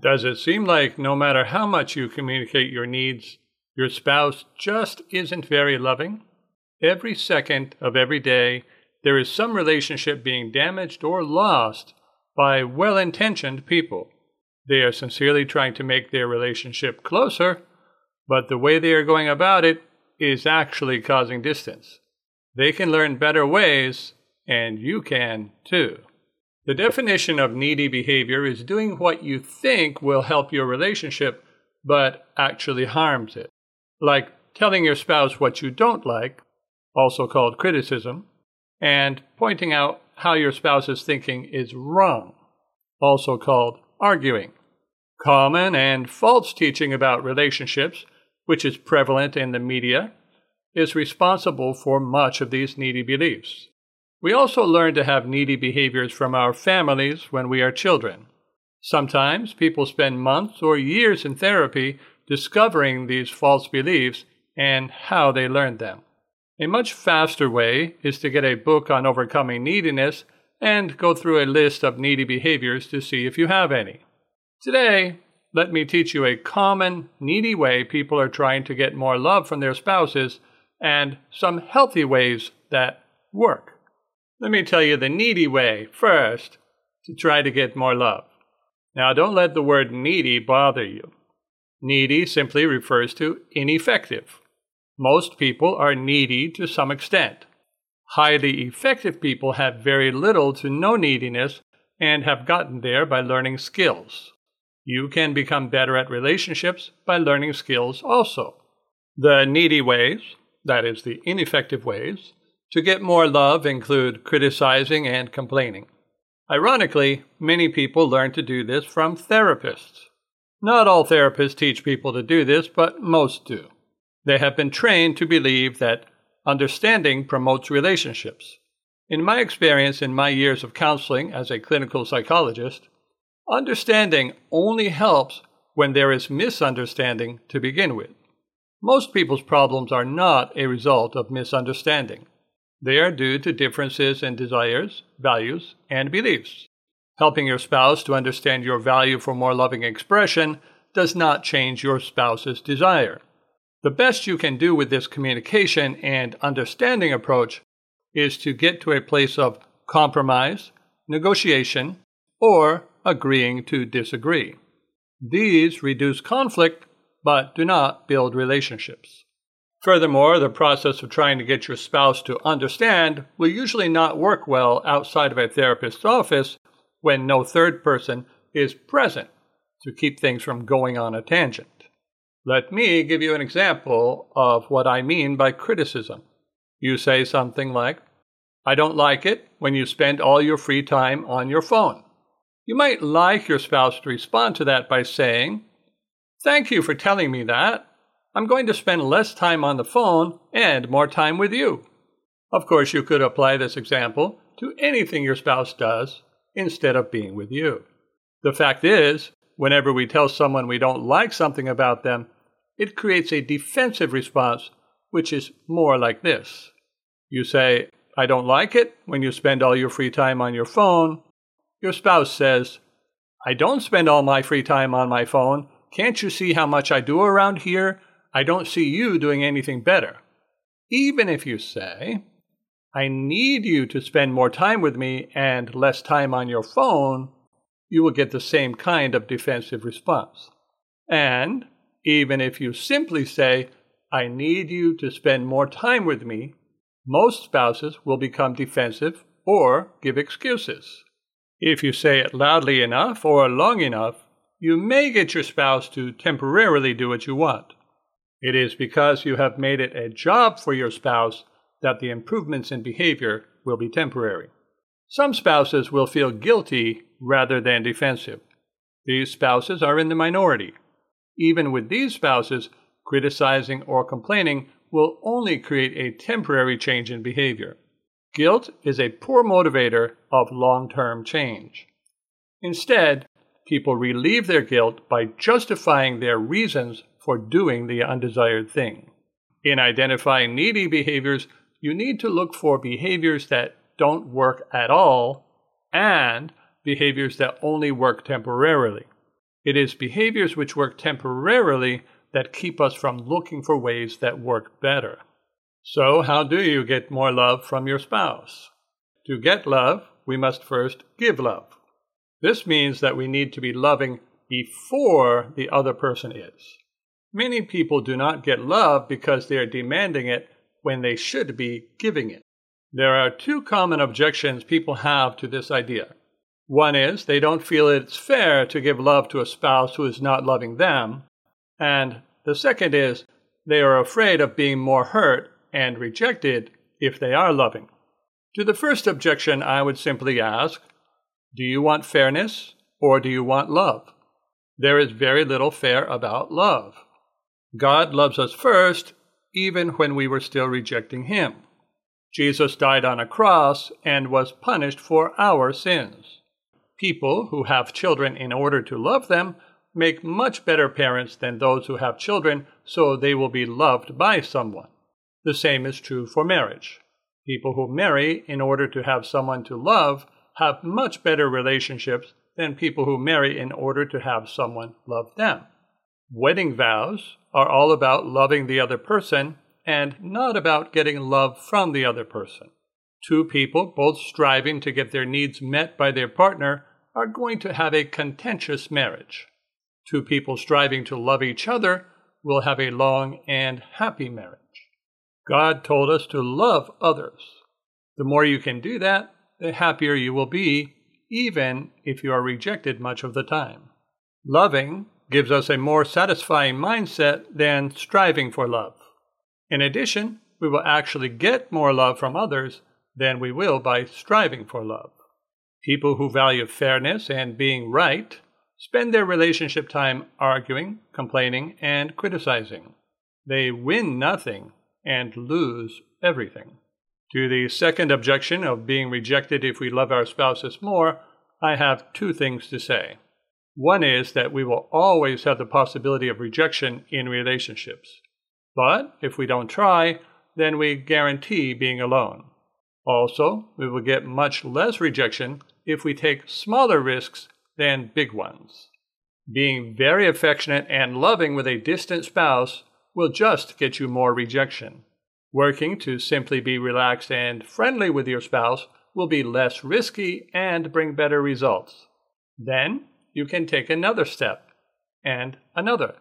Does it seem like no matter how much you communicate your needs, your spouse just isn't very loving? Every second of every day, there is some relationship being damaged or lost by well intentioned people. They are sincerely trying to make their relationship closer, but the way they are going about it is actually causing distance. They can learn better ways, and you can too. The definition of needy behavior is doing what you think will help your relationship, but actually harms it. Like telling your spouse what you don't like, also called criticism, and pointing out how your spouse's thinking is wrong, also called arguing. Common and false teaching about relationships, which is prevalent in the media, is responsible for much of these needy beliefs. We also learn to have needy behaviors from our families when we are children. Sometimes people spend months or years in therapy discovering these false beliefs and how they learned them. A much faster way is to get a book on overcoming neediness and go through a list of needy behaviors to see if you have any. Today, let me teach you a common needy way people are trying to get more love from their spouses and some healthy ways that work. Let me tell you the needy way first to try to get more love. Now, don't let the word needy bother you. Needy simply refers to ineffective. Most people are needy to some extent. Highly effective people have very little to no neediness and have gotten there by learning skills. You can become better at relationships by learning skills also. The needy ways, that is, the ineffective ways, to get more love include criticizing and complaining. Ironically, many people learn to do this from therapists. Not all therapists teach people to do this, but most do. They have been trained to believe that understanding promotes relationships. In my experience in my years of counseling as a clinical psychologist, understanding only helps when there is misunderstanding to begin with. Most people's problems are not a result of misunderstanding. They are due to differences in desires, values, and beliefs. Helping your spouse to understand your value for more loving expression does not change your spouse's desire. The best you can do with this communication and understanding approach is to get to a place of compromise, negotiation, or agreeing to disagree. These reduce conflict but do not build relationships. Furthermore, the process of trying to get your spouse to understand will usually not work well outside of a therapist's office when no third person is present to keep things from going on a tangent. Let me give you an example of what I mean by criticism. You say something like, I don't like it when you spend all your free time on your phone. You might like your spouse to respond to that by saying, Thank you for telling me that. I'm going to spend less time on the phone and more time with you. Of course, you could apply this example to anything your spouse does instead of being with you. The fact is, whenever we tell someone we don't like something about them, it creates a defensive response, which is more like this. You say, I don't like it when you spend all your free time on your phone. Your spouse says, I don't spend all my free time on my phone. Can't you see how much I do around here? I don't see you doing anything better. Even if you say, I need you to spend more time with me and less time on your phone, you will get the same kind of defensive response. And even if you simply say, I need you to spend more time with me, most spouses will become defensive or give excuses. If you say it loudly enough or long enough, you may get your spouse to temporarily do what you want. It is because you have made it a job for your spouse that the improvements in behavior will be temporary. Some spouses will feel guilty rather than defensive. These spouses are in the minority. Even with these spouses, criticizing or complaining will only create a temporary change in behavior. Guilt is a poor motivator of long term change. Instead, people relieve their guilt by justifying their reasons for doing the undesired thing. In identifying needy behaviors, you need to look for behaviors that don't work at all and behaviors that only work temporarily. It is behaviors which work temporarily that keep us from looking for ways that work better. So, how do you get more love from your spouse? To get love, we must first give love. This means that we need to be loving before the other person is. Many people do not get love because they are demanding it when they should be giving it. There are two common objections people have to this idea. One is they don't feel it's fair to give love to a spouse who is not loving them. And the second is they are afraid of being more hurt and rejected if they are loving. To the first objection, I would simply ask Do you want fairness or do you want love? There is very little fair about love. God loves us first, even when we were still rejecting Him. Jesus died on a cross and was punished for our sins. People who have children in order to love them make much better parents than those who have children so they will be loved by someone. The same is true for marriage. People who marry in order to have someone to love have much better relationships than people who marry in order to have someone love them. Wedding vows are all about loving the other person and not about getting love from the other person. Two people both striving to get their needs met by their partner are going to have a contentious marriage. Two people striving to love each other will have a long and happy marriage. God told us to love others. The more you can do that, the happier you will be, even if you are rejected much of the time. Loving gives us a more satisfying mindset than striving for love. In addition, we will actually get more love from others than we will by striving for love. People who value fairness and being right spend their relationship time arguing, complaining, and criticizing. They win nothing and lose everything. To the second objection of being rejected if we love our spouses more, I have two things to say. One is that we will always have the possibility of rejection in relationships. But if we don't try, then we guarantee being alone. Also, we will get much less rejection if we take smaller risks than big ones. Being very affectionate and loving with a distant spouse will just get you more rejection. Working to simply be relaxed and friendly with your spouse will be less risky and bring better results. Then you can take another step and another.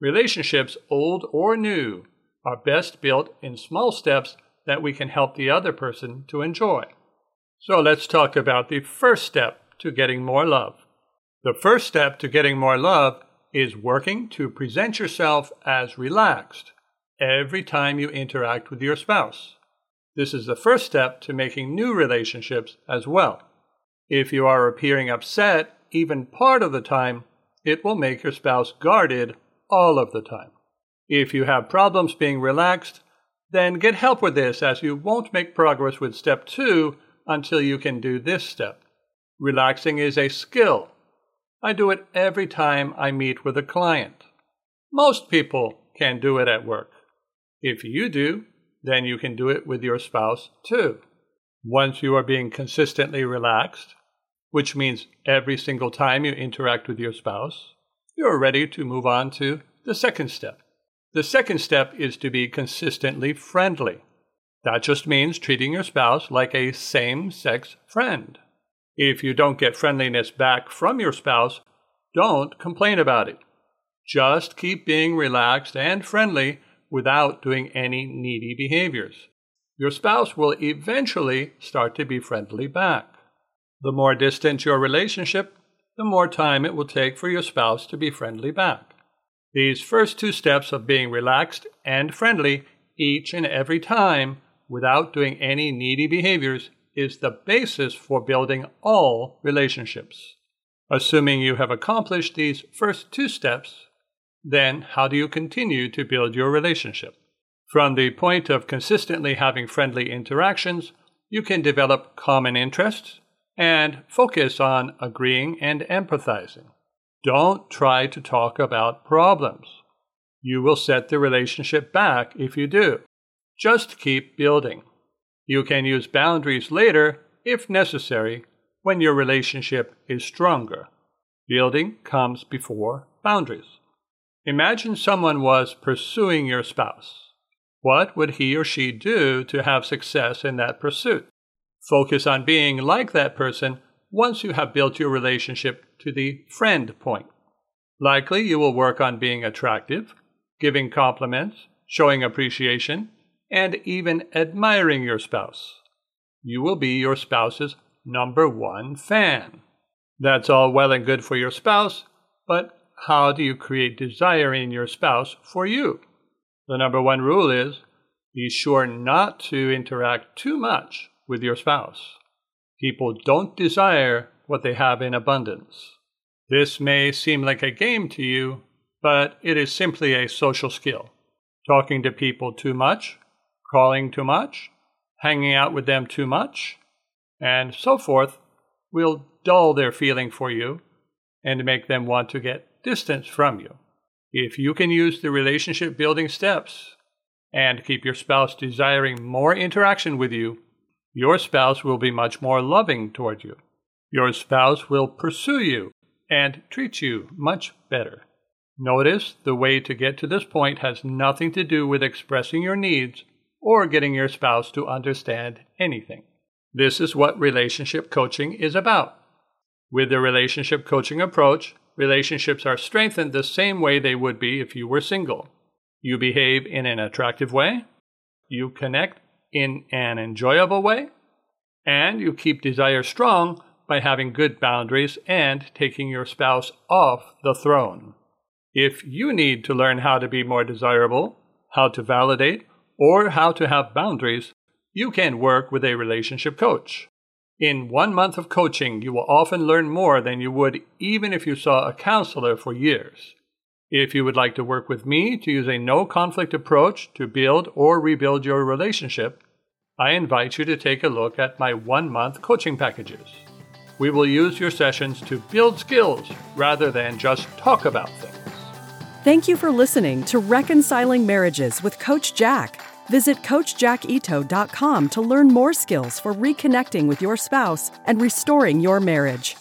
Relationships, old or new, are best built in small steps that we can help the other person to enjoy. So let's talk about the first step to getting more love. The first step to getting more love is working to present yourself as relaxed every time you interact with your spouse. This is the first step to making new relationships as well. If you are appearing upset even part of the time, it will make your spouse guarded all of the time. If you have problems being relaxed, then get help with this as you won't make progress with step two until you can do this step. Relaxing is a skill. I do it every time I meet with a client. Most people can do it at work. If you do, then you can do it with your spouse too. Once you are being consistently relaxed, which means every single time you interact with your spouse, you are ready to move on to the second step. The second step is to be consistently friendly. That just means treating your spouse like a same sex friend. If you don't get friendliness back from your spouse, don't complain about it. Just keep being relaxed and friendly without doing any needy behaviors. Your spouse will eventually start to be friendly back. The more distant your relationship, the more time it will take for your spouse to be friendly back. These first two steps of being relaxed and friendly each and every time without doing any needy behaviors is the basis for building all relationships. Assuming you have accomplished these first two steps, Then, how do you continue to build your relationship? From the point of consistently having friendly interactions, you can develop common interests and focus on agreeing and empathizing. Don't try to talk about problems. You will set the relationship back if you do. Just keep building. You can use boundaries later, if necessary, when your relationship is stronger. Building comes before boundaries. Imagine someone was pursuing your spouse. What would he or she do to have success in that pursuit? Focus on being like that person once you have built your relationship to the friend point. Likely, you will work on being attractive, giving compliments, showing appreciation, and even admiring your spouse. You will be your spouse's number one fan. That's all well and good for your spouse, but how do you create desire in your spouse for you? The number one rule is be sure not to interact too much with your spouse. People don't desire what they have in abundance. This may seem like a game to you, but it is simply a social skill. Talking to people too much, calling too much, hanging out with them too much, and so forth will dull their feeling for you and make them want to get distance from you. If you can use the relationship building steps and keep your spouse desiring more interaction with you, your spouse will be much more loving toward you. Your spouse will pursue you and treat you much better. Notice the way to get to this point has nothing to do with expressing your needs or getting your spouse to understand anything. This is what relationship coaching is about. With the relationship coaching approach, relationships are strengthened the same way they would be if you were single. You behave in an attractive way, you connect in an enjoyable way, and you keep desire strong by having good boundaries and taking your spouse off the throne. If you need to learn how to be more desirable, how to validate, or how to have boundaries, you can work with a relationship coach. In one month of coaching, you will often learn more than you would even if you saw a counselor for years. If you would like to work with me to use a no conflict approach to build or rebuild your relationship, I invite you to take a look at my one month coaching packages. We will use your sessions to build skills rather than just talk about things. Thank you for listening to Reconciling Marriages with Coach Jack. Visit CoachJackIto.com to learn more skills for reconnecting with your spouse and restoring your marriage.